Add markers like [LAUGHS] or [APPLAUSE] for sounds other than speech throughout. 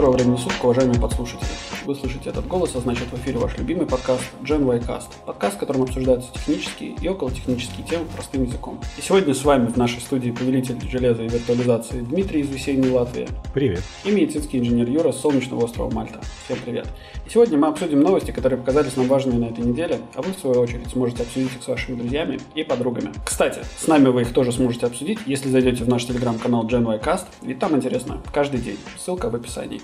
Доброго времени суток, уважаемые подслушатели. Вы слышите этот голос, а значит в эфире ваш любимый подкаст Gen y Cast. Подкаст, в котором обсуждаются технические и околотехнические темы простым языком. И сегодня с вами в нашей студии повелитель железа и виртуализации Дмитрий из весенней Латвии. Привет. И медицинский инженер Юра с солнечного острова Мальта. Всем привет. И сегодня мы обсудим новости, которые показались нам важными на этой неделе, а вы, в свою очередь, сможете обсудить их с вашими друзьями и подругами. Кстати, с нами вы их тоже сможете обсудить, если зайдете в наш телеграм-канал Gen y Cast, ведь там интересно каждый день. Ссылка в описании.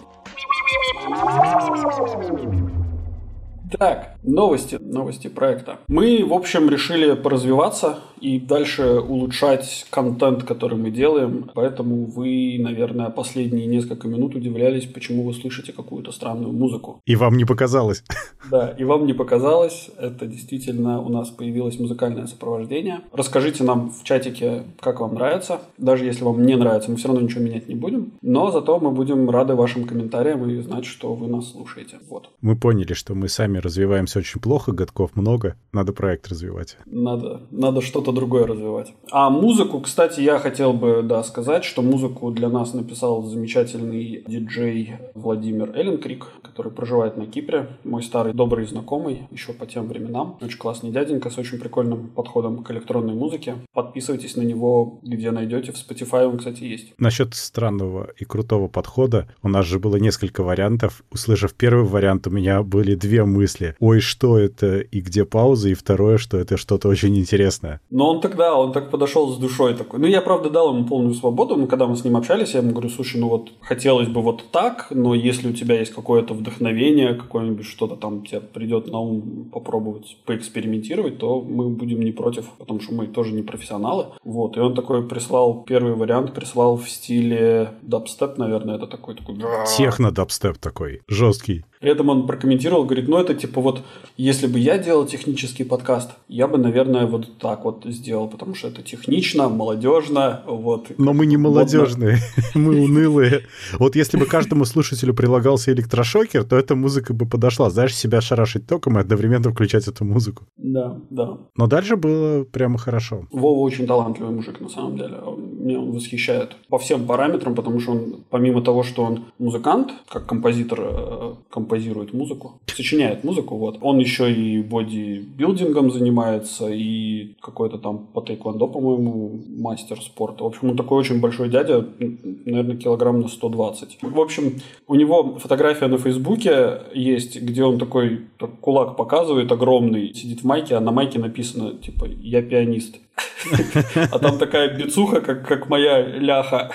Так, новости, новости проекта. Мы, в общем, решили поразвиваться и дальше улучшать контент, который мы делаем. Поэтому вы, наверное, последние несколько минут удивлялись, почему вы слышите какую-то странную музыку. И вам не показалось. [LAUGHS] Да, и вам не показалось. Это действительно у нас появилось музыкальное сопровождение. Расскажите нам в чатике, как вам нравится. Даже если вам не нравится, мы все равно ничего менять не будем. Но зато мы будем рады вашим комментариям и знать, что вы нас слушаете. Вот. Мы поняли, что мы сами развиваемся очень плохо, годков много. Надо проект развивать. Надо, надо что-то другое развивать. А музыку, кстати, я хотел бы, да, сказать, что музыку для нас написал замечательный диджей Владимир Элленкрик, который проживает на Кипре. Мой старый добрый знакомый, еще по тем временам. Очень классный дяденька с очень прикольным подходом к электронной музыке. Подписывайтесь на него, где найдете. В Spotify он, кстати, есть. Насчет странного и крутого подхода, у нас же было несколько вариантов. Услышав первый вариант, у меня были две мысли. Ой, что это и где пауза? И второе, что это что-то очень интересное. Но он тогда, он так подошел с душой такой. Ну, я, правда, дал ему полную свободу. Но когда мы с ним общались, я ему говорю, слушай, ну вот хотелось бы вот так, но если у тебя есть какое-то вдохновение, какое-нибудь что-то там тебе придет на ум попробовать поэкспериментировать, то мы будем не против, потому что мы тоже не профессионалы. Вот, и он такой прислал, первый вариант прислал в стиле дабстеп, наверное, это такой такой... Техно-дабстеп такой, жесткий. При этом он прокомментировал, говорит, ну это типа вот, если бы я делал технический подкаст, я бы, наверное, вот так вот сделал, потому что это технично, молодежно, вот. Но мы не молодежные, [LAUGHS] мы унылые. Вот если бы каждому слушателю прилагался электрошокер, то эта музыка бы подошла. Знаешь, себя шарашить током и одновременно включать эту музыку. Да, да. Но дальше было прямо хорошо. Вова очень талантливый мужик, на самом деле. Меня он восхищает по всем параметрам, потому что он, помимо того, что он музыкант, как композитор, композитор композирует музыку, сочиняет музыку, вот. Он еще и бодибилдингом занимается, и какой-то там по тайквондо, по-моему, мастер спорта. В общем, он такой очень большой дядя, наверное, килограмм на 120. В общем, у него фотография на Фейсбуке есть, где он такой так, кулак показывает огромный, сидит в майке, а на майке написано, типа, «Я пианист». А там такая бицуха, как, как моя ляха.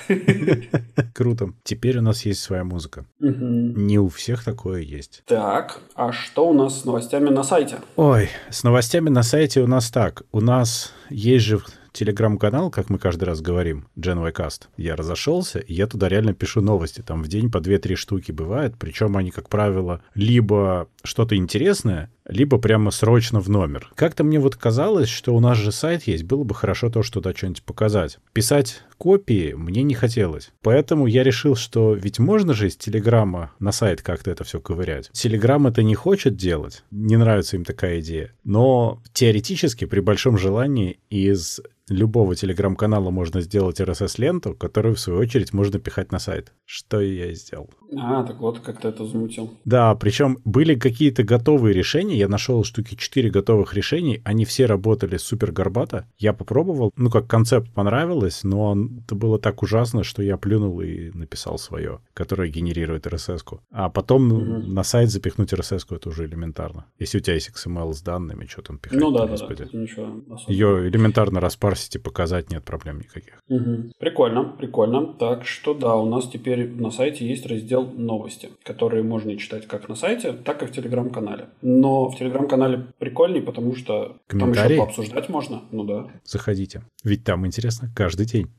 Круто. Теперь у нас есть своя музыка. Не у всех такое есть. Так, а что у нас с новостями на сайте? Ой, с новостями на сайте у нас так. У нас есть же телеграм-канал, как мы каждый раз говорим, GenYcast. Я разошелся, и я туда реально пишу новости. Там в день по 2-3 штуки бывает. Причем они, как правило, либо что-то интересное, либо прямо срочно в номер. Как-то мне вот казалось, что у нас же сайт есть, было бы хорошо то, что туда что-нибудь показать. Писать копии мне не хотелось. Поэтому я решил, что ведь можно же из Телеграма на сайт как-то это все ковырять. Телеграм это не хочет делать, не нравится им такая идея. Но теоретически, при большом желании, из любого телеграм-канала можно сделать RSS-ленту, которую, в свою очередь, можно пихать на сайт. Что я и сделал. А, так вот, как ты это замутил. Да, причем были какие-то готовые решения. Я нашел штуки 4 готовых решений. Они все работали супер горбато. Я попробовал. Ну, как концепт понравилось, но это было так ужасно, что я плюнул и написал свое, которое генерирует RSS-ку. А потом угу. на сайт запихнуть RSS-ку это уже элементарно. Если у тебя есть XML с данными, что там пихать? Ну да, да, да. Ничего Ее элементарно распарсить и показать нет проблем никаких. Угу. Прикольно, прикольно. Так что да, у нас теперь на сайте есть раздел «Новости», которые можно читать как на сайте, так и в Телеграм-канале. Но в Телеграм-канале прикольней, потому что там еще пообсуждать можно. Ну да. Заходите. Ведь там интересно каждый день.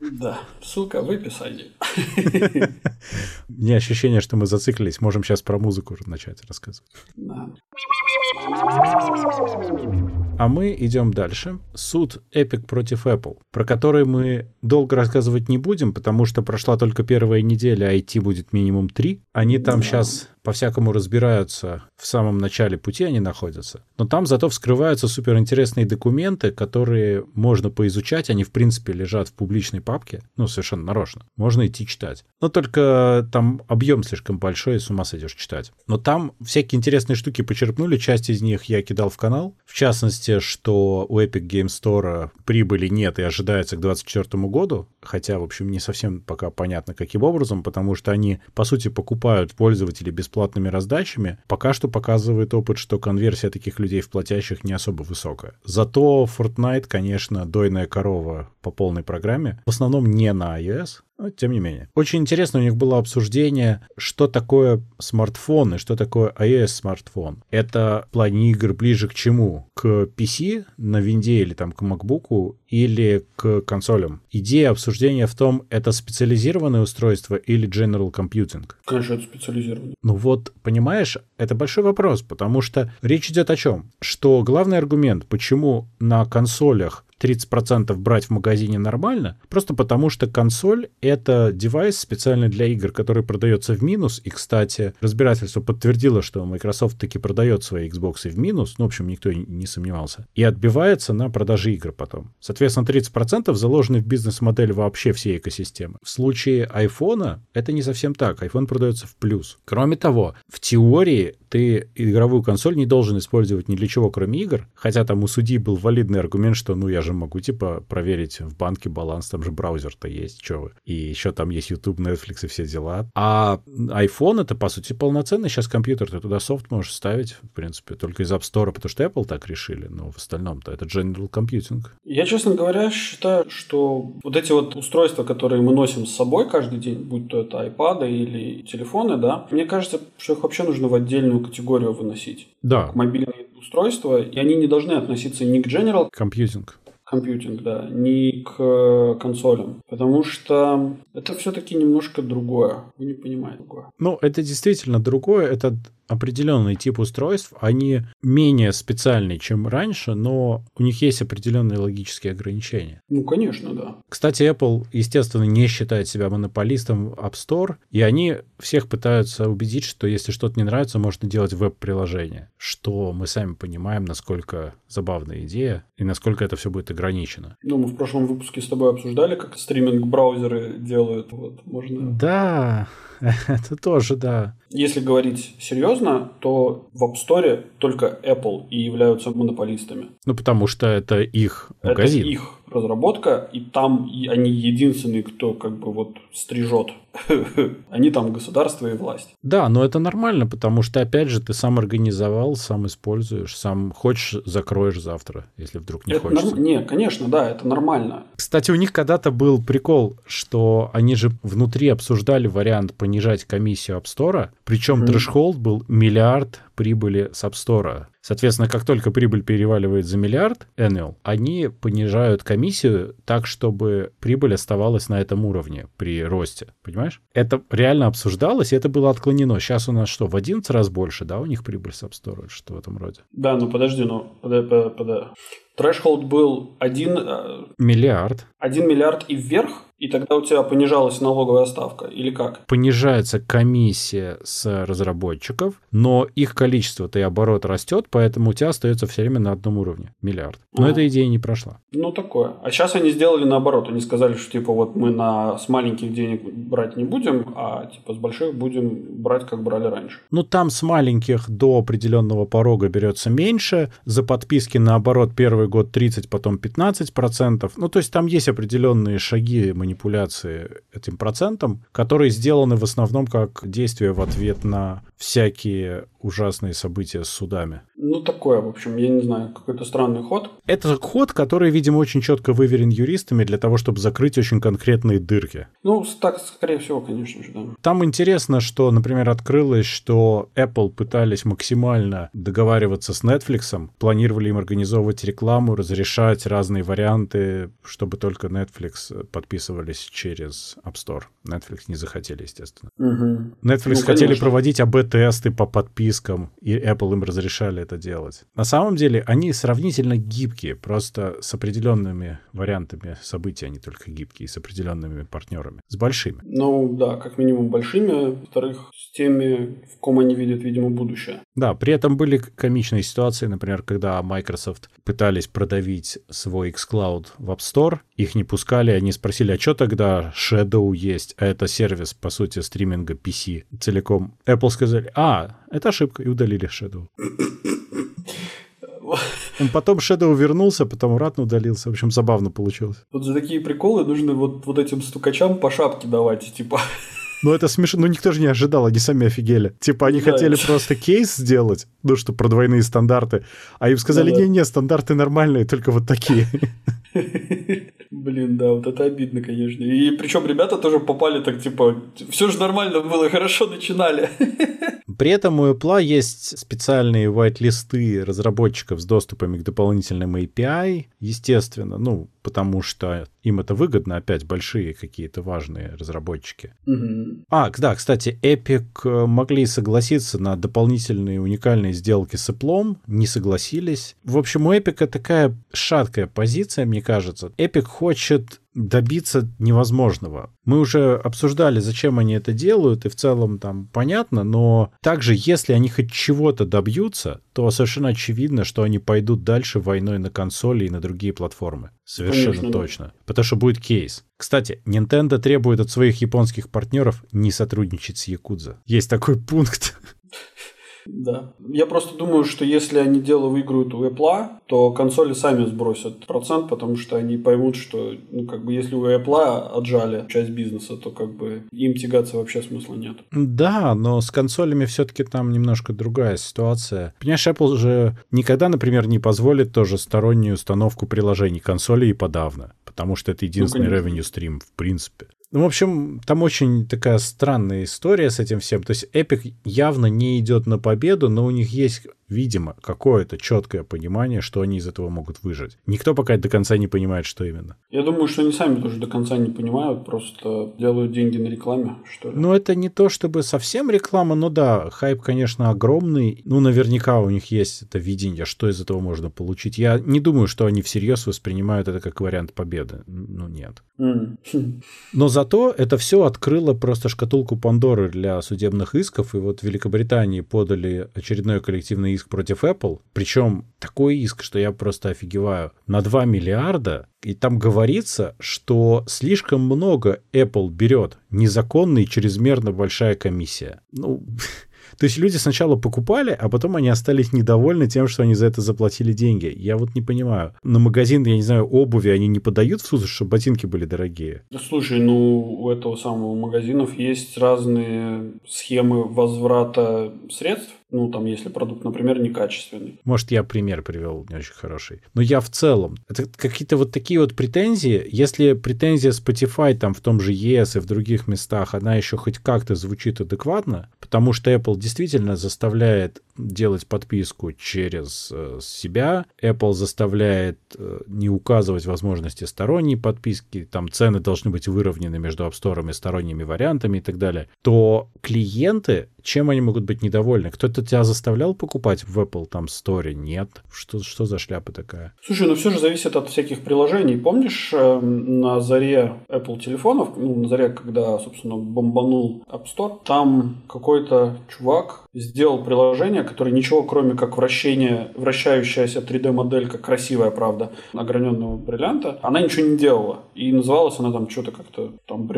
Да, ссылка в описании. Не ощущение, что мы зациклились. Можем сейчас про музыку начать рассказывать. Да. А мы идем дальше. Суд Epic против Apple, про который мы долго рассказывать не будем, потому что прошла только первая неделя, а идти будет минимум три. Они там да. сейчас по-всякому разбираются в самом начале пути, они находятся. Но там зато вскрываются суперинтересные документы, которые можно поизучать, они в принципе лежат в публичной папке, ну, совершенно нарочно. Можно идти читать. Но только там объем слишком большой, и с ума сойдешь читать. Но там всякие интересные штуки почерпнули, часть из них я кидал в канал. В частности, что у Epic Game Store прибыли нет и ожидается к 2024 году, хотя, в общем, не совсем пока понятно, каким образом, потому что они, по сути, покупают пользователей бесплатными раздачами. Пока что показывает опыт, что конверсия таких людей в платящих не особо высокая. Зато Fortnite, конечно, дойная корова по полной программе. В основном не на iOS, но тем не менее. Очень интересно у них было обсуждение, что такое смартфон и что такое iOS-смартфон. Это в плане игр ближе к чему? К PC на винде или там к MacBook или к консолям? Идея обсуждения в том, это специализированное устройство или general computing? Конечно, это специализированное. Ну вот, понимаешь, это большой вопрос, потому что речь идет о чем? Что главный аргумент, почему на консолях 30% брать в магазине нормально, просто потому что консоль — это девайс специально для игр, который продается в минус. И, кстати, разбирательство подтвердило, что Microsoft таки продает свои Xbox в минус, ну, в общем, никто не сомневался, и отбивается на продаже игр потом. Соответственно, 30% заложены в бизнес-модель вообще всей экосистемы. В случае iPhone это не совсем так. iPhone продается в плюс. Кроме того, в теории ты игровую консоль не должен использовать ни для чего, кроме игр, хотя там у судьи был валидный аргумент, что ну я же могу типа проверить в банке баланс, там же браузер-то есть, что вы. И еще там есть YouTube, Netflix и все дела. А iPhone это, по сути, полноценный сейчас компьютер, ты туда софт можешь ставить, в принципе, только из App Store, потому что Apple так решили, но в остальном-то это General Computing. Я, честно говоря, считаю, что вот эти вот устройства, которые мы носим с собой каждый день, будь то это iPad или телефоны, да, мне кажется, что их вообще нужно в отдельную категорию выносить. Да. Мобильные устройства, и они не должны относиться ни к General Computing компьютинг, да, не к э, консолям. Потому что это все-таки немножко другое. Вы не понимаете другое. Ну, это действительно другое. Это определенный тип устройств, они менее специальные, чем раньше, но у них есть определенные логические ограничения. Ну, конечно, да. Кстати, Apple, естественно, не считает себя монополистом App Store, и они всех пытаются убедить, что если что-то не нравится, можно делать веб-приложение, что мы сами понимаем, насколько забавная идея и насколько это все будет ограничено. Ну, мы в прошлом выпуске с тобой обсуждали, как стриминг-браузеры делают. Вот, можно... Да, [LAUGHS] это тоже, да. Если говорить серьезно, то в App Store только Apple и являются монополистами. Ну, потому что это их магазин. Это их разработка, и там они единственные, кто как бы вот стрижет. [LAUGHS] они там государство и власть. Да, но это нормально, потому что, опять же, ты сам организовал, сам используешь, сам хочешь, закроешь завтра, если вдруг не это хочется. Норм... Не, конечно, да, это нормально. Кстати, у них когда-то был прикол, что они же внутри обсуждали вариант понижать комиссию App Store, причем mm-hmm. трэш-холд был миллиард прибыли с App Store. Соответственно, как только прибыль переваливает за миллиард annual, они понижают комиссию так, чтобы прибыль оставалась на этом уровне при росте. Понимаешь? Это реально обсуждалось, и это было отклонено. Сейчас у нас что, в 11 раз больше, да, у них прибыль с App Store, что в этом роде? Да, ну подожди, ну, подожди, подожди. Threshold был 1... Э, миллиард. 1 миллиард и вверх, и тогда у тебя понижалась налоговая ставка, или как? Понижается комиссия с разработчиков, но их количество-то и оборот растет, поэтому у тебя остается все время на одном уровне, миллиард. Но а. эта идея не прошла. Ну, такое. А сейчас они сделали наоборот. Они сказали, что типа вот мы на, с маленьких денег брать не будем, а типа с больших будем брать, как брали раньше. Ну, там с маленьких до определенного порога берется меньше, за подписки наоборот первый год 30, потом 15 процентов. Ну, то есть там есть определенные шаги манипуляции этим процентом, которые сделаны в основном как действие в ответ на всякие ужасные события с судами. Ну, такое, в общем, я не знаю, какой-то странный ход. Это ход, который, видимо, очень четко выверен юристами для того, чтобы закрыть очень конкретные дырки. Ну, так, скорее всего, конечно же, да. Там интересно, что, например, открылось, что Apple пытались максимально договариваться с Netflix, планировали им организовывать рекламу рекламу, разрешать разные варианты, чтобы только Netflix подписывались через App Store. Netflix не захотели, естественно. Угу. Netflix ну, хотели проводить АБ-тесты по подпискам, и Apple им разрешали это делать. На самом деле они сравнительно гибкие, просто с определенными вариантами событий, они только гибкие, с определенными партнерами, с большими. Ну да, как минимум большими, во-вторых, с теми, в ком они видят, видимо, будущее. Да, при этом были комичные ситуации, например, когда Microsoft пытались продавить свой xCloud в App Store, их не пускали, они спросили, а что тогда Shadow есть, а это сервис, по сути, стриминга PC целиком. Apple сказали, а, это ошибка, и удалили Shadow. Потом Shadow вернулся, потом обратно удалился. В общем, забавно получилось. Вот за такие приколы нужно вот, вот этим стукачам по шапке давать, типа. Ну, это смешно. Ну, никто же не ожидал, они сами офигели. Типа, они да, хотели это... просто кейс сделать, ну, что про двойные стандарты, а им сказали, не-не, стандарты нормальные, только вот такие. [LAUGHS] Блин, да, вот это обидно, конечно. И причем ребята тоже попали так, типа, все же нормально было, хорошо начинали. [LAUGHS] При этом у Apple есть специальные white-листы разработчиков с доступами к дополнительным API, естественно, ну, потому что им это выгодно, опять большие какие-то важные разработчики. Угу. А, да, кстати, Epic э, могли согласиться на дополнительные уникальные сделки с Apple, не согласились. В общем, у Epic такая шаткая позиция, мне кажется. Epic хочет добиться невозможного. Мы уже обсуждали, зачем они это делают, и в целом там понятно, но также, если они хоть чего-то добьются, то совершенно очевидно, что они пойдут дальше войной на консоли и на другие платформы. Совершенно Конечно, точно. Да. Потому что будет кейс. Кстати, Nintendo требует от своих японских партнеров не сотрудничать с Якудза. Есть такой пункт. [LAUGHS] Да. Я просто думаю, что если они дело выиграют у Apple, то консоли сами сбросят процент, потому что они поймут, что, ну, как бы, если у Apple отжали часть бизнеса, то, как бы, им тягаться вообще смысла нет. Да, но с консолями все-таки там немножко другая ситуация. Понимаешь, Apple же никогда, например, не позволит тоже стороннюю установку приложений консоли и подавно, потому что это единственный ну, revenue stream в принципе. Ну, в общем, там очень такая странная история с этим всем. То есть Epic явно не идет на победу, но у них есть видимо, какое-то четкое понимание, что они из этого могут выжить. Никто пока до конца не понимает, что именно. Я думаю, что они сами тоже до конца не понимают, просто делают деньги на рекламе, что ли. Ну, это не то чтобы совсем реклама, но да, хайп, конечно, огромный. Ну, наверняка у них есть это видение, что из этого можно получить. Я не думаю, что они всерьез воспринимают это как вариант победы. Ну, нет. Mm. Но зато это все открыло просто шкатулку Пандоры для судебных исков, и вот в Великобритании подали очередной коллективный иск против Apple, причем такой иск, что я просто офигеваю, на 2 миллиарда, и там говорится, что слишком много Apple берет, незаконная и чрезмерно большая комиссия. Ну, [LAUGHS] То есть люди сначала покупали, а потом они остались недовольны тем, что они за это заплатили деньги. Я вот не понимаю. На магазин, я не знаю, обуви они не подают в суд, чтобы ботинки были дорогие? Да слушай, ну у этого самого магазинов есть разные схемы возврата средств. Ну, там, если продукт, например, некачественный. Может, я пример привел не очень хороший. Но я в целом. Это какие-то вот такие вот претензии. Если претензия Spotify там в том же ES и в других местах, она еще хоть как-то звучит адекватно, потому что Apple действительно заставляет делать подписку через э, себя. Apple заставляет э, не указывать возможности сторонней подписки, там цены должны быть выровнены между App Store и сторонними вариантами и так далее, то клиенты, чем они могут быть недовольны? Кто-то тебя заставлял покупать в Apple там Store? Нет. Что, что за шляпа такая? Слушай, ну все же зависит от всяких приложений. Помнишь, э, на заре Apple телефонов, ну, на заре, когда, собственно, бомбанул App Store, там какой-то чувак сделал приложение, которое ничего, кроме как вращение, вращающаяся 3D-моделька, красивая, правда, ограненного бриллианта, она ничего не делала. И называлась она там что-то как-то, там,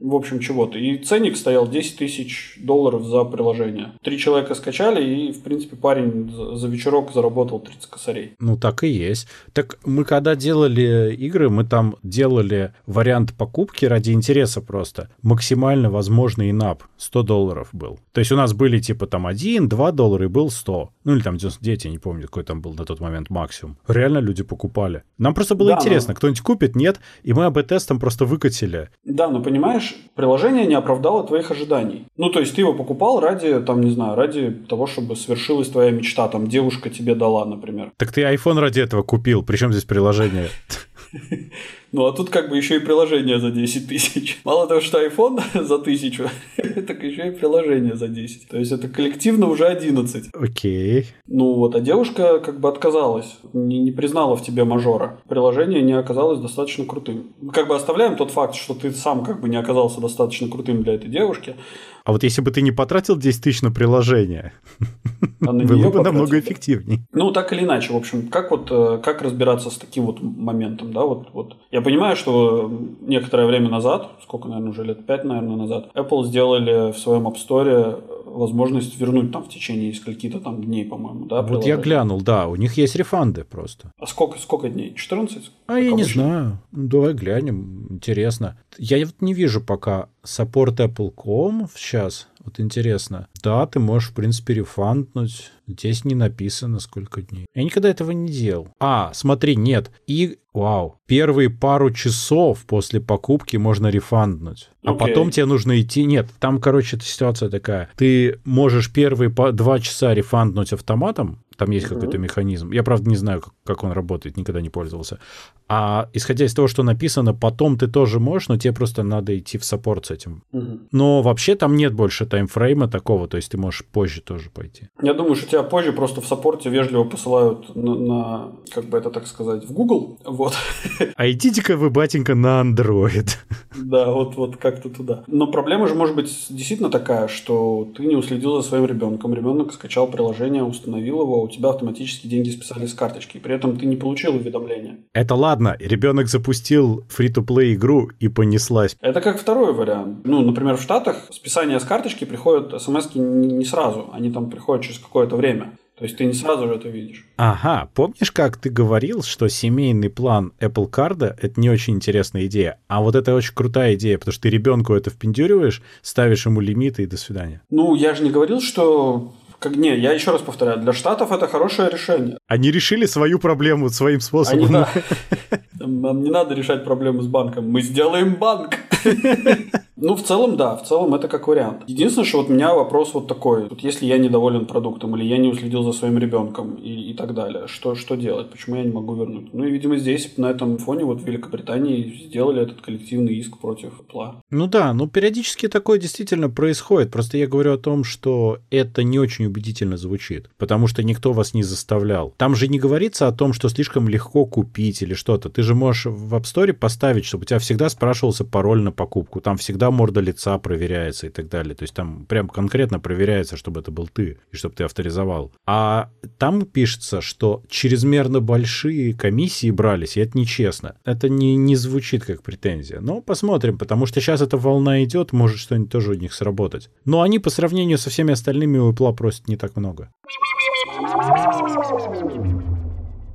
в общем, чего-то. И ценник стоял 10 тысяч долларов за приложение. Три человека скачали, и, в принципе, парень за вечерок заработал 30 косарей. Ну, так и есть. Так мы когда делали игры, мы там делали вариант покупки ради интереса просто. Максимально возможный инап 100 долларов был. То есть у нас были типа там 1, 2 доллара, и был 100. Ну или там 99, я не помню, какой там был на тот момент максимум. Реально люди покупали. Нам просто было Да, интересно, но- кто-нибудь купит, нет, и мы АБ-тестом просто выкатили. Да, но понимаешь, приложение не оправдало твоих ожиданий. Ну, то есть ты его покупал ради, там, не знаю, ради того, чтобы свершилась твоя мечта, там, девушка тебе дала, например. Так ты iPhone ради этого купил, причем здесь приложение? [LAUGHS] Ну, а тут как бы еще и приложение за 10 тысяч. [LAUGHS] Мало того, что iPhone [LAUGHS] за тысячу, [LAUGHS] так еще и приложение за 10. То есть это коллективно уже 11. Окей. Ну вот, а девушка как бы отказалась, не, не признала в тебе мажора. Приложение не оказалось достаточно крутым. Как бы оставляем тот факт, что ты сам как бы не оказался достаточно крутым для этой девушки. А вот если бы ты не потратил 10 тысяч на приложение, а на было бы намного потратил. эффективней. Ну, так или иначе, в общем, как вот э, как разбираться с таким вот моментом, да, вот, вот. Я понимаю, что некоторое время назад, сколько, наверное, уже лет пять, наверное, назад, Apple сделали в своем App Store возможность вернуть там в течение скольки-то там дней, по-моему, да, Вот я глянул, да, у них есть рефанды просто. А сколько, сколько дней? 14? А я Как не обычно? знаю. Ну, Давай глянем. Интересно. Я вот не вижу пока саппорт Apple.com сейчас. Вот интересно. Да, ты можешь, в принципе, рефанднуть. Здесь не написано, сколько дней. Я никогда этого не делал. А, смотри, нет. И, вау, первые пару часов после покупки можно рефанднуть. А Окей. потом тебе нужно идти... Нет, там, короче, ситуация такая. Ты можешь первые два часа рефанднуть автоматом. Там есть Мгм. какой-то механизм. Я, правда, не знаю, как, как он работает, никогда не пользовался. А исходя из того, что написано, потом ты тоже можешь, но тебе просто надо идти в саппорт с этим. Мгм. Но вообще там нет больше таймфрейма такого, то есть ты можешь позже тоже пойти. Я думаю, что тебя позже просто в саппорте вежливо посылают на, на, как бы это так сказать, в Google. Вот. [LAUGHS] А идите-ка вы, батенька, на Android. [LAUGHS] Да, вот, вот как-то туда. Но проблема же может быть действительно такая, что ты не уследил за своим ребенком. Ребенок скачал приложение, установил его, у тебя автоматически деньги списали с карточки. При этом ты не получил уведомления. Это ладно, ребенок запустил фри-то-плей игру и понеслась. Это как второй вариант. Ну, например, в Штатах списание с карточки приходят смс не, сразу. Они там приходят через какое-то время. То есть ты не сразу же это видишь. Ага, помнишь, как ты говорил, что семейный план Apple Card это не очень интересная идея, а вот это очень крутая идея, потому что ты ребенку это впендюриваешь, ставишь ему лимиты и до свидания. Ну, я же не говорил, что... Как, не, я еще раз повторяю, для Штатов это хорошее решение. Они решили свою проблему своим Они, способом. да. [LAUGHS] Нам не надо решать проблемы с банком. Мы сделаем банк. [LAUGHS] Ну, в целом, да, в целом это как вариант. Единственное, что вот у меня вопрос вот такой. Вот если я недоволен продуктом, или я не уследил за своим ребенком и, и так далее, что, что делать? Почему я не могу вернуть? Ну, и, видимо, здесь, на этом фоне, вот в Великобритании сделали этот коллективный иск против Apple. Ну да, ну периодически такое действительно происходит. Просто я говорю о том, что это не очень убедительно звучит, потому что никто вас не заставлял. Там же не говорится о том, что слишком легко купить или что-то. Ты же можешь в App Store поставить, чтобы у тебя всегда спрашивался пароль на покупку. Там всегда морда лица проверяется и так далее. То есть там прям конкретно проверяется, чтобы это был ты и чтобы ты авторизовал. А там пишется, что чрезмерно большие комиссии брались, и это нечестно. Это не, не звучит как претензия. Но посмотрим, потому что сейчас эта волна идет, может что-нибудь тоже у них сработать. Но они по сравнению со всеми остальными у Apple просят не так много.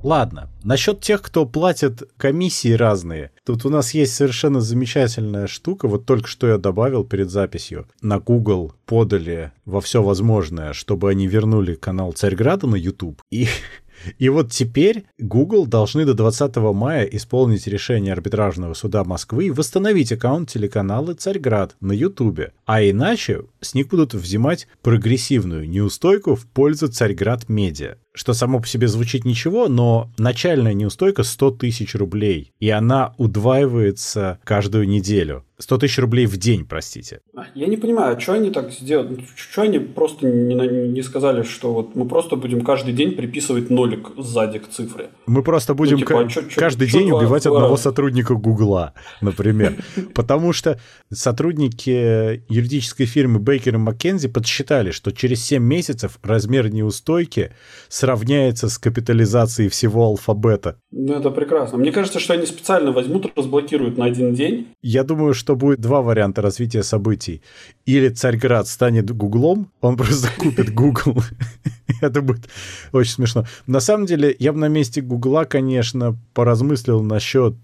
Ладно, насчет тех, кто платит комиссии разные. Тут у нас есть совершенно замечательная штука, вот только что я добавил перед записью. На Google подали во все возможное, чтобы они вернули канал Царьграда на YouTube. И [LAUGHS] и вот теперь Google должны до 20 мая исполнить решение арбитражного суда Москвы и восстановить аккаунт телеканала «Царьград» на Ютубе. А иначе с них будут взимать прогрессивную неустойку в пользу «Царьград Медиа». Что само по себе звучит ничего, но начальная неустойка 100 тысяч рублей. И она удваивается каждую неделю. 100 тысяч рублей в день, простите. А, Я не понимаю, что они так сделали? Что они просто не, не сказали, что вот мы просто будем каждый день приписывать нолик сзади к цифре? Мы просто будем типа, ка- а чё- чё- каждый чё день убивать два одного сотрудника Гугла, например. [LAUGHS] Потому что сотрудники юридической фирмы Бейкер и Маккензи подсчитали, что через 7 месяцев размер неустойки сравняется с капитализацией всего алфабета. Ну, это прекрасно. Мне кажется, что они специально возьмут, разблокируют на один день. Я думаю, что будет два варианта развития событий. Или Царьград станет Гуглом, он просто [LAUGHS] купит Гугл. [LAUGHS] Это будет очень смешно. На самом деле, я бы на месте Гугла, конечно, поразмыслил насчет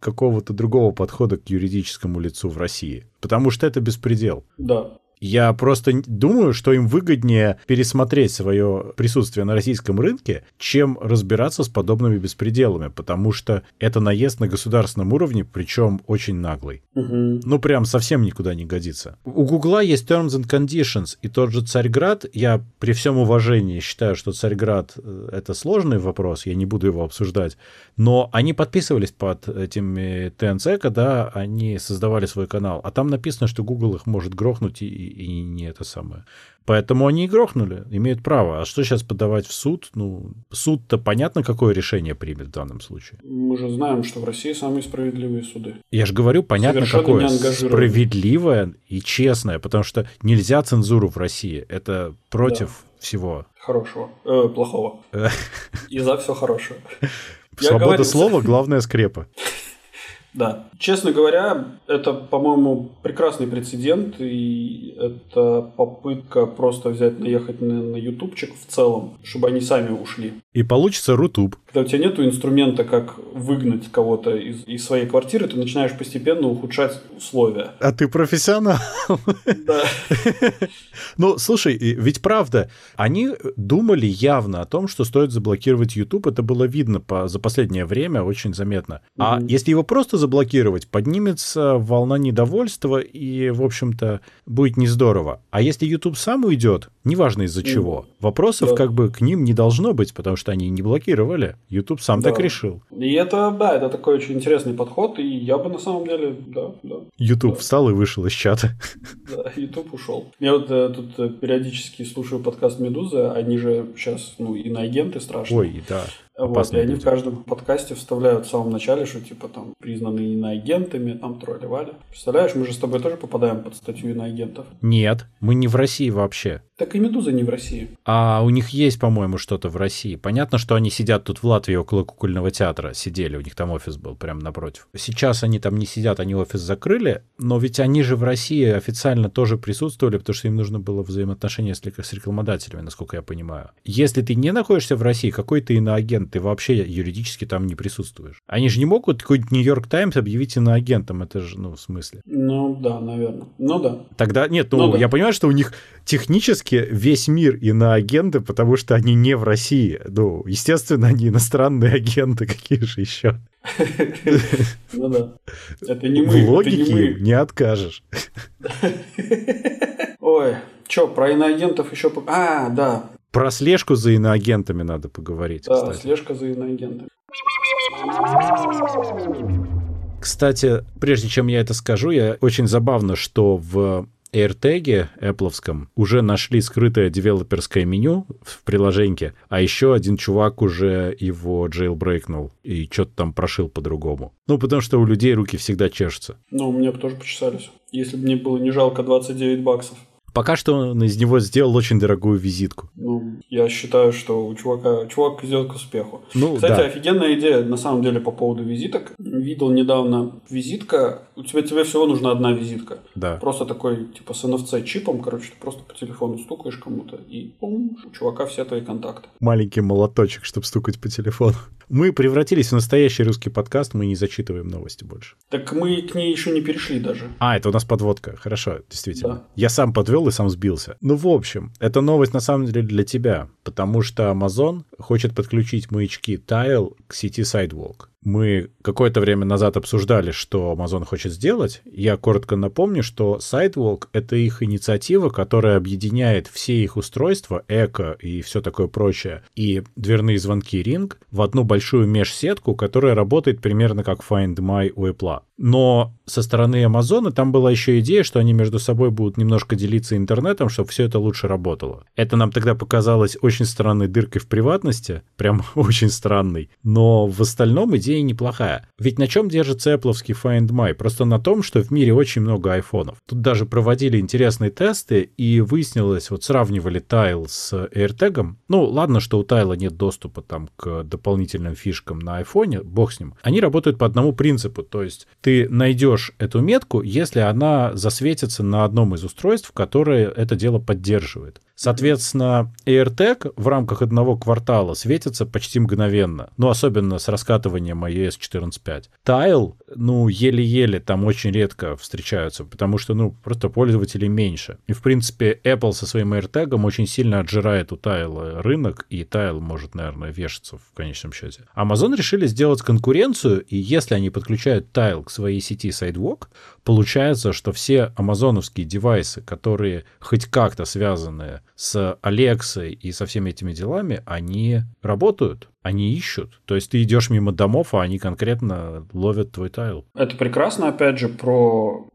какого-то другого подхода к юридическому лицу в России. Потому что это беспредел. Да. Я просто думаю, что им выгоднее пересмотреть свое присутствие на российском рынке, чем разбираться с подобными беспределами, потому что это наезд на государственном уровне, причем очень наглый. Угу. Ну, прям совсем никуда не годится. У Гугла есть Terms and Conditions, и тот же Царьград, я при всем уважении считаю, что Царьград э, — это сложный вопрос, я не буду его обсуждать, но они подписывались под этими ТНЦ, когда они создавали свой канал, а там написано, что Google их может грохнуть и, и не это самое. Поэтому они и грохнули, имеют право. А что сейчас подавать в суд? Ну, суд-то понятно, какое решение примет в данном случае. Мы же знаем, что в России самые справедливые суды. Я же говорю, понятно, Совершенно какое. Справедливое и честное, потому что нельзя цензуру в России. Это против всего. Хорошего. Э, плохого. Э. И за все хорошее. [LAUGHS] Свобода говорю, слова [LAUGHS] — главная скрепа. Да. Честно говоря, это, по-моему, прекрасный прецедент, и это попытка просто взять, наехать на, на ютубчик в целом, чтобы они сами ушли. И получится рутуб. Когда у тебя нет инструмента, как выгнать кого-то из, из своей квартиры, ты начинаешь постепенно ухудшать условия. А ты профессионал. Да. [LAUGHS] Ну, слушай, ведь правда, они думали явно о том, что стоит заблокировать YouTube. Это было видно по, за последнее время очень заметно. А если его просто заблокировать, поднимется волна недовольства и, в общем-то, будет не здорово. А если YouTube сам уйдет, неважно из-за Мгм. чего, вопросов Да. как бы к ним не должно быть, потому что они не блокировали. YouTube сам Да. так решил. И это, да, это такой очень интересный подход, и я бы на самом деле, да, да, YouTube Да. встал и вышел из чата. [LAUGHS] да, YouTube ушел. Я вот э, тут э, периодически слушаю подкаст Медузы, они же сейчас, ну, иноагенты страшные. Ой, да. Вот, и они в каждом подкасте вставляют в самом начале, что типа там признаны иноагентами, там тролливали. Представляешь, мы же с тобой тоже попадаем под статью иноагентов. Нет, мы не в России вообще. Так и Медуза не в России. А у них есть, по-моему, что-то в России. Понятно, что они сидят тут в Латвии около кукольного театра. Сидели, у них там офис был прямо напротив. Сейчас они там не сидят, они офис закрыли, но ведь они же в России официально тоже присутствовали, потому что им нужно было взаимоотношения с, с рекламодателями, насколько я понимаю. Если ты не находишься в России, какой ты иноагент, ты вообще юридически там не присутствуешь. Они же не могут какой-нибудь Нью-Йорк Таймс объявить иноагентом, это же, ну, в смысле. Ну да, наверное. Ну да. Тогда нет, ну, Ну да. я понимаю, что у них технически весь мир иноагенты, потому что они не в России. Ну, естественно, они иностранные агенты, [LAUGHS] какие же еще? Ну да. Это не мы. в логике не откажешь. Ой, чё, про иноагентов еще... А, да. Про слежку за иноагентами надо поговорить, Да, слежка за иноагентами. Кстати, прежде чем я это скажу, я очень забавно, что в AirTag Apple уже нашли скрытое девелоперское меню в приложении, а еще один чувак уже его джейлбрейкнул и что-то там прошил по-другому. Ну, потому что у людей руки всегда чешутся. Ну, мне бы тоже почесались. Если бы мне было не жалко 29 баксов. Пока что он из него сделал очень дорогую визитку. Ну, я считаю, что у чувака, чувак идет к успеху. Ну, Кстати, да. офигенная идея, на самом деле, по поводу визиток. Видел недавно визитка. У тебя, тебе всего нужна одна визитка. Да. Просто такой, типа, с NFC-чипом, короче, ты просто по телефону стукаешь кому-то, и пум, у чувака все твои контакты. Маленький молоточек, чтобы стукать по телефону. Мы превратились в настоящий русский подкаст, мы не зачитываем новости больше. Так мы к ней еще не перешли даже. А, это у нас подводка. Хорошо, действительно. Да. Я сам подвел и сам сбился. Ну, в общем, эта новость на самом деле для тебя, потому что Amazon хочет подключить маячки Tile к сети Sidewalk. Мы какое-то время назад обсуждали, что Amazon хочет сделать. Я коротко напомню, что Sidewalk — это их инициатива, которая объединяет все их устройства, эко и все такое прочее, и дверные звонки Ring в одну большую межсетку, которая работает примерно как Find My у Apple. Но со стороны Амазона там была еще идея, что они между собой будут немножко делиться интернетом, чтобы все это лучше работало. Это нам тогда показалось очень странной дыркой в приватности, прям [LAUGHS] очень странной. Но в остальном идея неплохая. Ведь на чем держится Apple Find My? Просто на том, что в мире очень много айфонов. Тут даже проводили интересные тесты, и выяснилось, вот сравнивали Tile с AirTag. Ну, ладно, что у Tile нет доступа там к дополнительным фишкам на айфоне, бог с ним. Они работают по одному принципу, то есть ты найдешь эту метку, если она засветится на одном из устройств, которое это дело поддерживает. Соответственно, AirTag в рамках одного квартала светится почти мгновенно. Ну, особенно с раскатыванием iOS 14.5. Tile, ну, еле-еле там очень редко встречаются, потому что, ну, просто пользователей меньше. И, в принципе, Apple со своим AirTag очень сильно отжирает у Tile рынок, и Tile может, наверное, вешаться в конечном счете. Amazon решили сделать конкуренцию, и если они подключают Tile к своей сети Sidewalk, получается, что все амазоновские девайсы, которые хоть как-то связаны с Алексой и со всеми этими делами, они работают, они ищут. То есть ты идешь мимо домов, а они конкретно ловят твой тайл. Это прекрасно, опять же, про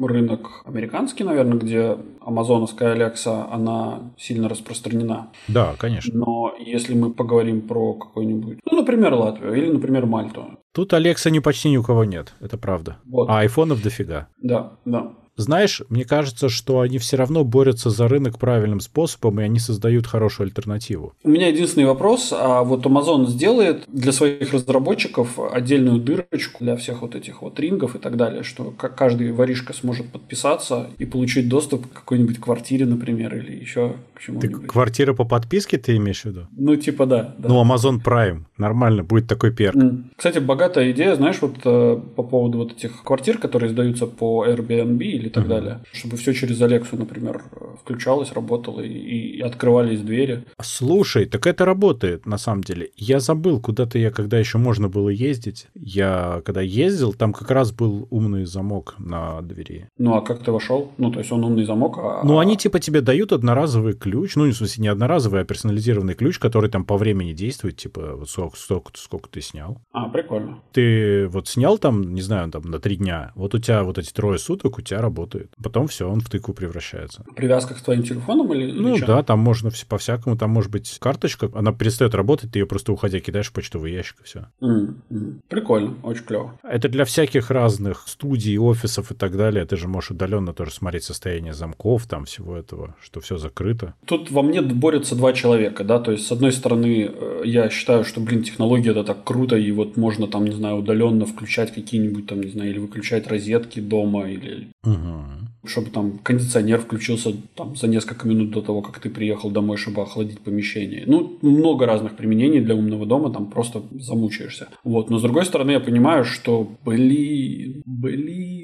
рынок американский, наверное, где амазоновская Алекса, она сильно распространена. Да, конечно. Но если мы поговорим про какой-нибудь, ну, например, Латвию или, например, Мальту. Тут Алекса не почти ни у кого нет, это правда. Вот. А айфонов дофига. Да, да. Знаешь, мне кажется, что они все равно борются за рынок правильным способом, и они создают хорошую альтернативу. У меня единственный вопрос. А вот Amazon сделает для своих разработчиков отдельную дырочку для всех вот этих вот рингов и так далее, что каждый воришка сможет подписаться и получить доступ к какой-нибудь квартире, например, или еще к чему-нибудь. квартира по подписке ты имеешь в виду? Ну, типа да. да. Ну, Amazon Prime. Нормально, будет такой перк. Кстати, богатая идея, знаешь, вот э, по поводу вот этих квартир, которые сдаются по Airbnb или и так uh-huh. далее. Чтобы все через Алексу, например, включалось, работало и, и открывались двери. Слушай, так это работает на самом деле. Я забыл, куда-то я, когда еще можно было ездить. Я когда ездил, там как раз был умный замок на двери. Ну а как ты вошел? Ну, то есть он умный замок, а... Ну, они типа тебе дают одноразовый ключ. Ну, в смысле, не одноразовый, а персонализированный ключ, который там по времени действует, типа, вот сколько, сколько, сколько ты снял. А, прикольно. Ты вот снял там, не знаю, там на три дня. Вот у тебя вот эти трое суток у тебя работает работает. Потом все, он в тыкву превращается. Привязка к твоим телефонам или Ну или да, там можно все по-всякому. Там может быть карточка, она перестает работать, ты ее просто уходя кидаешь в почтовый ящик и все. Mm-hmm. Прикольно, очень клево. Это для всяких разных студий, офисов и так далее. Ты же можешь удаленно тоже смотреть состояние замков, там всего этого, что все закрыто. Тут во мне борются два человека, да, то есть с одной стороны э, я считаю, что, блин, технология это так круто, и вот можно там, не знаю, удаленно включать какие-нибудь там, не знаю, или выключать розетки дома, или угу чтобы там кондиционер включился там за несколько минут до того, как ты приехал домой, чтобы охладить помещение. Ну, много разных применений для умного дома, там просто замучаешься. Вот, но с другой стороны, я понимаю, что, блин,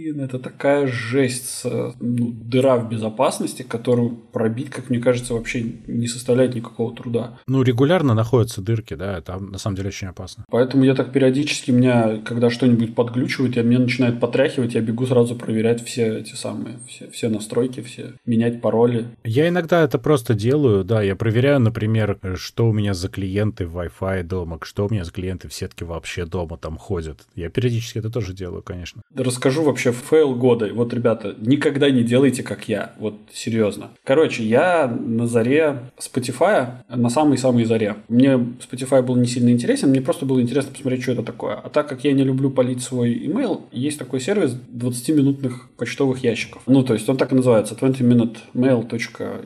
блин, это такая жесть, ну, дыра в безопасности, которую пробить, как мне кажется, вообще не составляет никакого труда. Ну, регулярно находятся дырки, да, это на самом деле очень опасно. Поэтому я так периодически, меня, когда что-нибудь подглючивает, я меня начинает потряхивать, я бегу сразу проверять все эти самые, все, все настройки, все, менять пароли. Я иногда это просто делаю, да, я проверяю, например, что у меня за клиенты в Wi-Fi дома, что у меня за клиенты в сетке вообще дома там ходят. Я периодически это тоже делаю, конечно. Расскажу вообще фейл года. Вот, ребята, никогда не делайте, как я. Вот, серьезно. Короче, я на заре Spotify, на самой-самой заре. Мне Spotify был не сильно интересен, мне просто было интересно посмотреть, что это такое. А так как я не люблю палить свой email, есть такой сервис 20-минутных почтовых ящиков. Ну, то есть он так и называется 20 minute mail.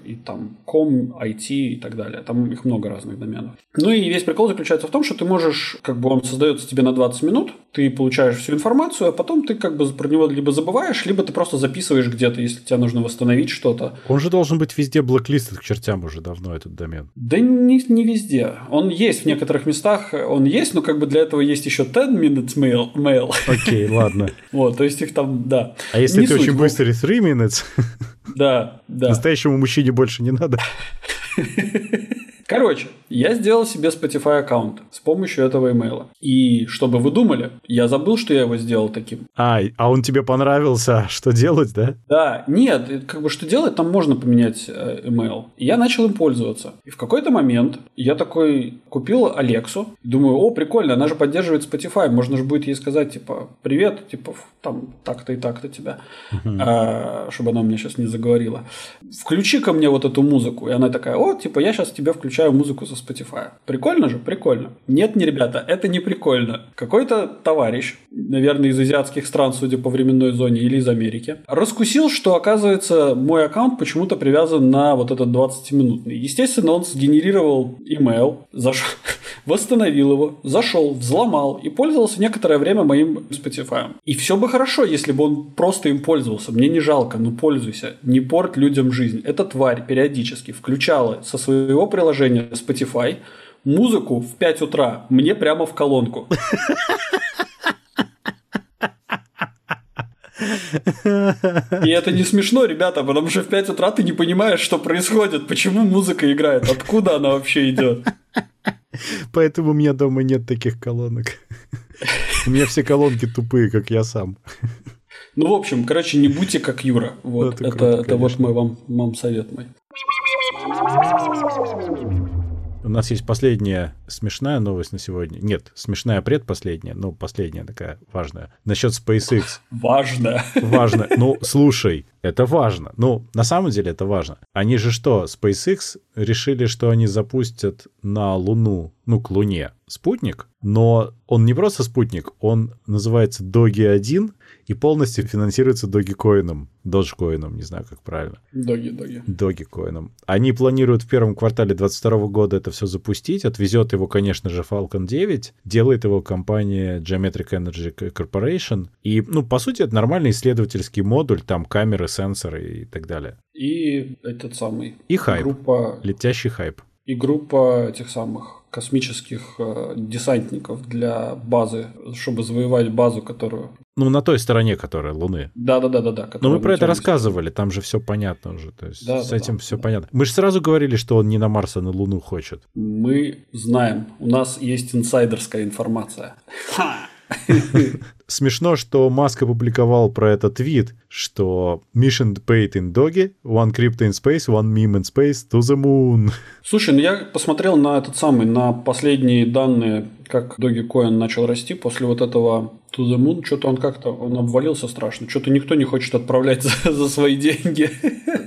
и там com, it и так далее. Там их много разных доменов. Ну и весь прикол заключается в том, что ты можешь, как бы он создается тебе на 20 минут, ты получаешь всю информацию, а потом ты как бы про него либо забываешь, либо ты просто записываешь где-то, если тебе нужно восстановить что-то. Он же должен быть везде блоклистед к чертям уже давно, этот домен. Да не, не везде. Он есть в некоторых местах, он есть, но как бы для этого есть еще 10 minutes mail. mail. Окей, ладно. [LAUGHS] Вот, то есть их там, да. А если ты очень быстрый 3 minutes? Да, [LAUGHS] да. Настоящему мужчине больше не надо. [LAUGHS] Короче, я сделал себе Spotify аккаунт с помощью этого имейла. И чтобы вы думали, я забыл, что я его сделал таким. А, а он тебе понравился? Что делать, да? Да, нет, как бы что делать, там можно поменять э, email. И я начал им пользоваться. И в какой-то момент я такой купил Алексу. Думаю, о, прикольно, она же поддерживает Spotify. Можно же будет ей сказать, типа, привет, типа, там так-то и так-то тебя. Uh-huh. А, чтобы она мне сейчас не заговорила. Включи ко мне вот эту музыку. И она такая, о, типа, я сейчас тебе включу включаю музыку со Spotify. Прикольно же? Прикольно. Нет, не ребята, это не прикольно. Какой-то товарищ, наверное, из азиатских стран, судя по временной зоне, или из Америки, раскусил, что, оказывается, мой аккаунт почему-то привязан на вот этот 20-минутный. Естественно, он сгенерировал email, зашел, [LAUGHS] восстановил его, зашел, взломал и пользовался некоторое время моим Spotify. И все бы хорошо, если бы он просто им пользовался. Мне не жалко, ну пользуйся. Не порт людям жизнь. Эта тварь периодически включала со своего приложения Spotify музыку в 5 утра мне прямо в колонку. И это не смешно, ребята, потому что в 5 утра ты не понимаешь, что происходит, почему музыка играет, откуда она вообще идет. Поэтому у меня дома нет таких колонок. У меня все колонки тупые, как я сам. Ну, в общем, короче, не будьте как Юра. Вот, это, это, круто, это вот мой вам, вам совет мой. У нас есть последняя смешная новость на сегодня. Нет, смешная предпоследняя, но последняя такая важная. Насчет SpaceX. Важно. Важно. Ну, слушай, это важно. Ну, на самом деле это важно. Они же что, SpaceX решили, что они запустят на Луну, ну, к Луне, спутник, но он не просто спутник, он называется Доги-1, и полностью финансируется Dogecoin, Dogecoin, не знаю, как правильно. Доги, Доги. Dogecoin. Они планируют в первом квартале 2022 года это все запустить. Отвезет его, конечно же, Falcon 9. Делает его компания Geometric Energy Corporation. И, ну, по сути, это нормальный исследовательский модуль, там камеры, сенсоры и так далее. И этот самый... И хайп. Группа... Летящий хайп. И группа этих самых космических э, десантников для базы, чтобы завоевать базу, которую... Ну, на той стороне, которая Луны. Да-да-да-да. Но мы про это рассказывали, там же все понятно уже. То есть да, с да, этим да, все да. понятно. Мы же сразу говорили, что он не на Марс, а на Луну хочет. Мы знаем. У нас есть инсайдерская информация. Смешно, что Маск опубликовал про этот твит, что Mission paid in Doggy, one crypto in space, one meme in space to the moon. Слушай, ну я посмотрел на этот самый, на последние данные, как Dogecoin начал расти после вот этого To the Moon, что-то он как-то, он обвалился страшно. Что-то никто не хочет отправлять [LAUGHS] за, за свои деньги.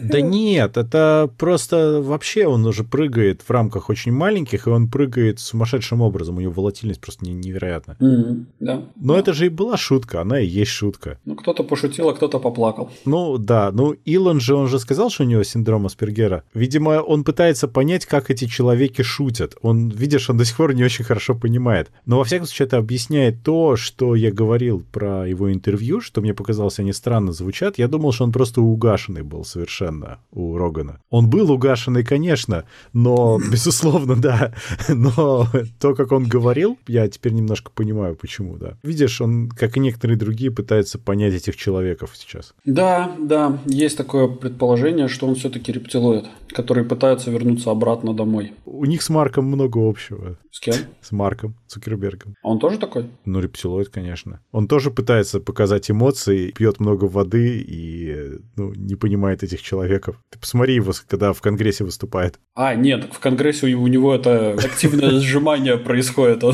Да нет, это просто вообще он уже прыгает в рамках очень маленьких, и он прыгает сумасшедшим образом. У него волатильность просто невероятная. Mm-hmm, да. Но да. это же и была шутка, она и есть шутка. Ну, кто-то пошутил, а кто-то поплакал. Ну, да. Ну, Илон же, он же сказал, что у него синдром Аспергера. Видимо, он пытается понять, как эти человеки шутят. Он, видишь, он до сих пор не очень хорошо понимает. Но, во всяком случае, это объясняет то, что я говорил про его интервью, что мне показалось, они странно звучат. Я думал, что он просто угашенный был совершенно у Рогана. Он был угашенный, конечно, но, [CLEARS THROAT] безусловно, да. Но то, как он говорил, я теперь немножко понимаю, почему, да. Видишь, он, как и некоторые другие, пытается понять этих человеков сейчас. Да, да, есть такое предположение, что он все-таки рептилоид, который пытается вернуться обратно домой. У них с Марком много общего. С кем? С Марком Цукербергом. А он тоже такой? Ну, рептилоид, конечно конечно. Он тоже пытается показать эмоции, пьет много воды и ну, не понимает этих человеков. Ты посмотри его, когда в Конгрессе выступает. А, нет, в Конгрессе у него это активное сжимание происходит. У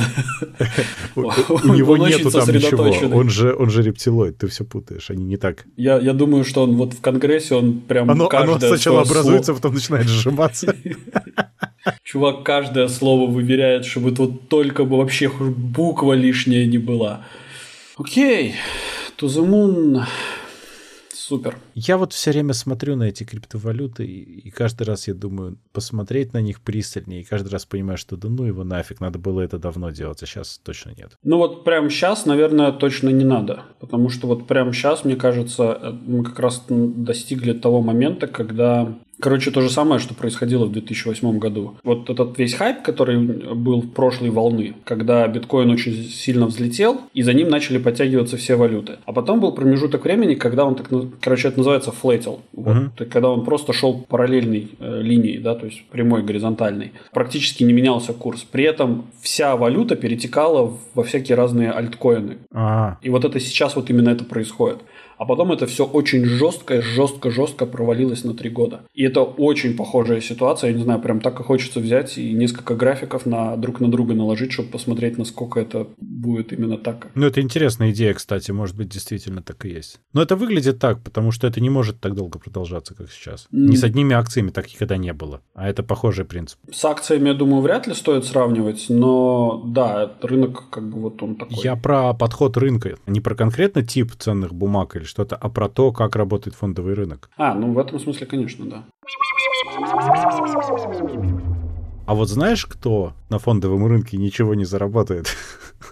него нету там ничего. Он же он же рептилоид, ты все путаешь, они не так. Я я думаю, что он вот в Конгрессе он прям Оно сначала образуется, потом начинает сжиматься. [LAUGHS] Чувак каждое слово выверяет, чтобы тут только бы вообще буква лишняя не была. Окей, To the Moon Супер. Я вот все время смотрю на эти криптовалюты, и, каждый раз я думаю, посмотреть на них пристальнее, и каждый раз понимаю, что да ну его нафиг, надо было это давно делать, а сейчас точно нет. Ну вот прямо сейчас, наверное, точно не надо, потому что вот прямо сейчас, мне кажется, э, мы как раз достигли того момента, когда Короче, то же самое, что происходило в 2008 году. Вот этот весь хайп, который был в прошлой волны, когда биткоин очень сильно взлетел, и за ним начали подтягиваться все валюты. А потом был промежуток времени, когда он так, короче, это называется флетил. Вот, uh-huh. Когда он просто шел параллельной э, линией, да, то есть прямой, горизонтальной. Практически не менялся курс. При этом вся валюта перетекала во всякие разные альткоины. Uh-huh. И вот это сейчас вот именно это происходит. А потом это все очень жестко, жестко, жестко провалилось на три года. И это очень похожая ситуация. Я не знаю, прям так и хочется взять и несколько графиков на друг на друга наложить, чтобы посмотреть, насколько это будет именно так. Ну, это интересная идея, кстати. Может быть, действительно так и есть. Но это выглядит так, потому что это не может так долго продолжаться, как сейчас. Mm. Ни с одними акциями так никогда не было. А это похожий принцип. С акциями, я думаю, вряд ли стоит сравнивать, но да, рынок как бы вот он такой. Я про подход рынка, не про конкретно тип ценных бумаг или или что-то, а про то, как работает фондовый рынок. А, ну в этом смысле, конечно, да. А вот знаешь, кто на фондовом рынке ничего не заработает?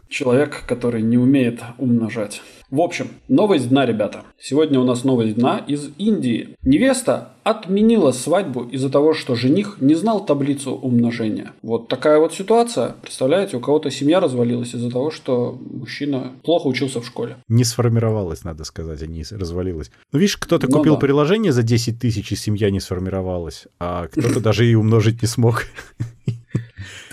Человек, который не умеет умножать. В общем, новость дна, ребята. Сегодня у нас новость дна из Индии. Невеста отменила свадьбу из-за того, что жених не знал таблицу умножения. Вот такая вот ситуация. Представляете, у кого-то семья развалилась из-за того, что мужчина плохо учился в школе. Не сформировалась, надо сказать, а не развалилась. Ну, видишь, кто-то ну, купил да. приложение за 10 тысяч, и семья не сформировалась, а кто-то [LAUGHS] даже и умножить не смог.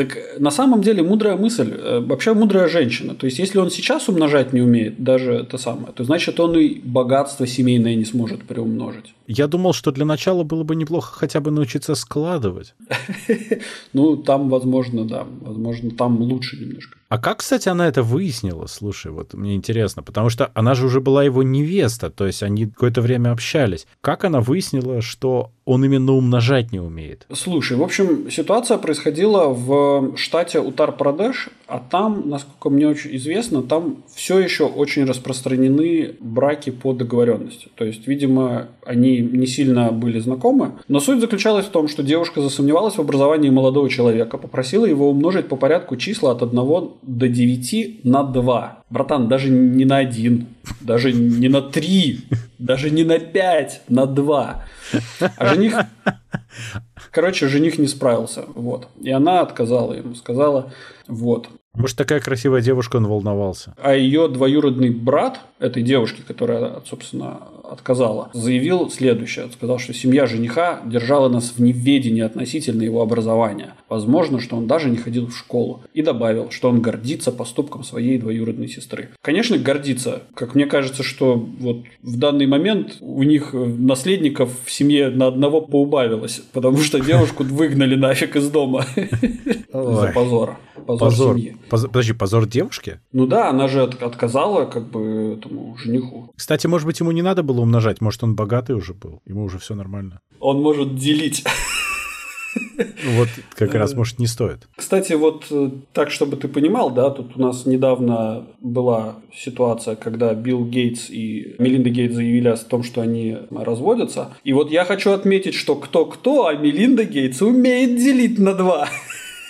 Так на самом деле мудрая мысль, э, вообще мудрая женщина. То есть, если он сейчас умножать не умеет, даже это самое, то значит он и богатство семейное не сможет приумножить. Я думал, что для начала было бы неплохо хотя бы научиться складывать. [LAUGHS] Ну, там, возможно, да. Возможно, там лучше немножко. А как, кстати, она это выяснила? Слушай, вот мне интересно, потому что она же уже была его невеста, то есть они какое-то время общались. Как она выяснила, что он именно умножать не умеет? Слушай, в общем, ситуация происходила в штате Утар-Прадеш, а там, насколько мне очень известно, там все еще очень распространены браки по договоренности. То есть, видимо, они не сильно были знакомы. Но суть заключалась в том, что девушка засомневалась в образовании молодого человека, попросила его умножить по порядку числа от 1 до 9 на 2. Братан, даже не на 1, даже не на 3, даже не на 5, на 2. А жених... Короче, жених не справился. Вот. И она отказала ему, сказала, вот, может, такая красивая девушка, он волновался. А ее двоюродный брат этой девушки, которая, собственно, отказала, заявил следующее. Сказал, что семья жениха держала нас в неведении относительно его образования. Возможно, что он даже не ходил в школу. И добавил, что он гордится поступком своей двоюродной сестры. Конечно, гордится. Как мне кажется, что вот в данный момент у них наследников в семье на одного поубавилось, потому что девушку [LAUGHS] выгнали нафиг из дома за позор. Позор семьи. Подожди, позор девушки? Ну да, она же отказала как бы этому жениху. Кстати, может быть, ему не надо было умножать, может, он богатый уже был, ему уже все нормально. Он может делить. Вот как раз, может, не стоит. Кстати, вот э, так, чтобы ты понимал, да, тут у нас недавно была ситуация, когда Билл Гейтс и Мелинда Гейтс заявили о том, что они разводятся. И вот я хочу отметить, что кто-кто, а Мелинда Гейтс умеет делить на два.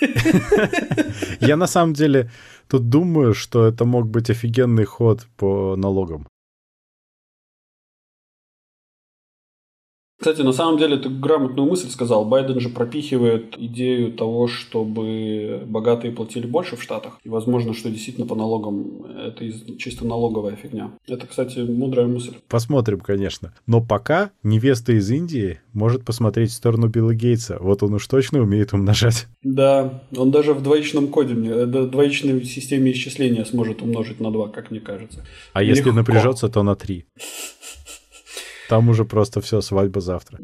[LAUGHS] Я на самом деле тут думаю, что это мог быть офигенный ход по налогам. Кстати, на самом деле ты грамотную мысль сказал. Байден же пропихивает идею того, чтобы богатые платили больше в Штатах. И возможно, что действительно по налогам это чисто налоговая фигня. Это, кстати, мудрая мысль. Посмотрим, конечно. Но пока невеста из Индии может посмотреть в сторону Билла Гейтса. Вот он уж точно умеет умножать. Да, он даже в двоичном коде, э, двоичной системе исчисления сможет умножить на 2, как мне кажется. А Легко. если напряжется, то на 3. Там уже просто все, свадьба завтра.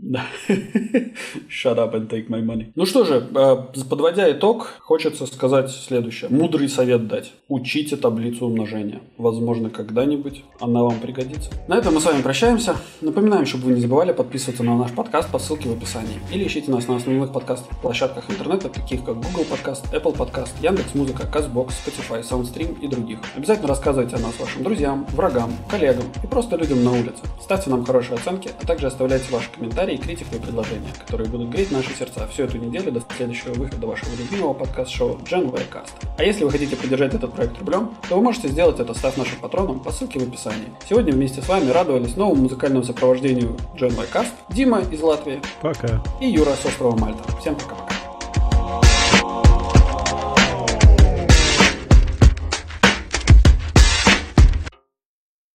Shut up and take my money. Ну что же, э, подводя итог, хочется сказать следующее. Мудрый совет дать. Учите таблицу умножения. Возможно, когда-нибудь она вам пригодится. На этом мы с вами прощаемся. Напоминаем, чтобы вы не забывали подписываться на наш подкаст по ссылке в описании. Или ищите нас на основных подкаст-площадках интернета, таких как Google Podcast, Apple Podcast, Яндекс.Музыка, Castbox, Spotify, SoundStream и других. Обязательно рассказывайте о нас вашим друзьям, врагам, коллегам и просто людям на улице. Ставьте нам хорошие оценки, а также оставляйте ваши комментарии, критику и предложения, которые будут греть наши сердца всю эту неделю до следующего выхода вашего любимого подкаст-шоу Gen Cast. А если вы хотите поддержать этот проект рублем, то вы можете сделать это, став нашим патроном по ссылке в описании. Сегодня вместе с вами радовались новому музыкальному сопровождению Gen Cast Дима из Латвии. Пока. И Юра с острова Мальта. Всем пока-пока.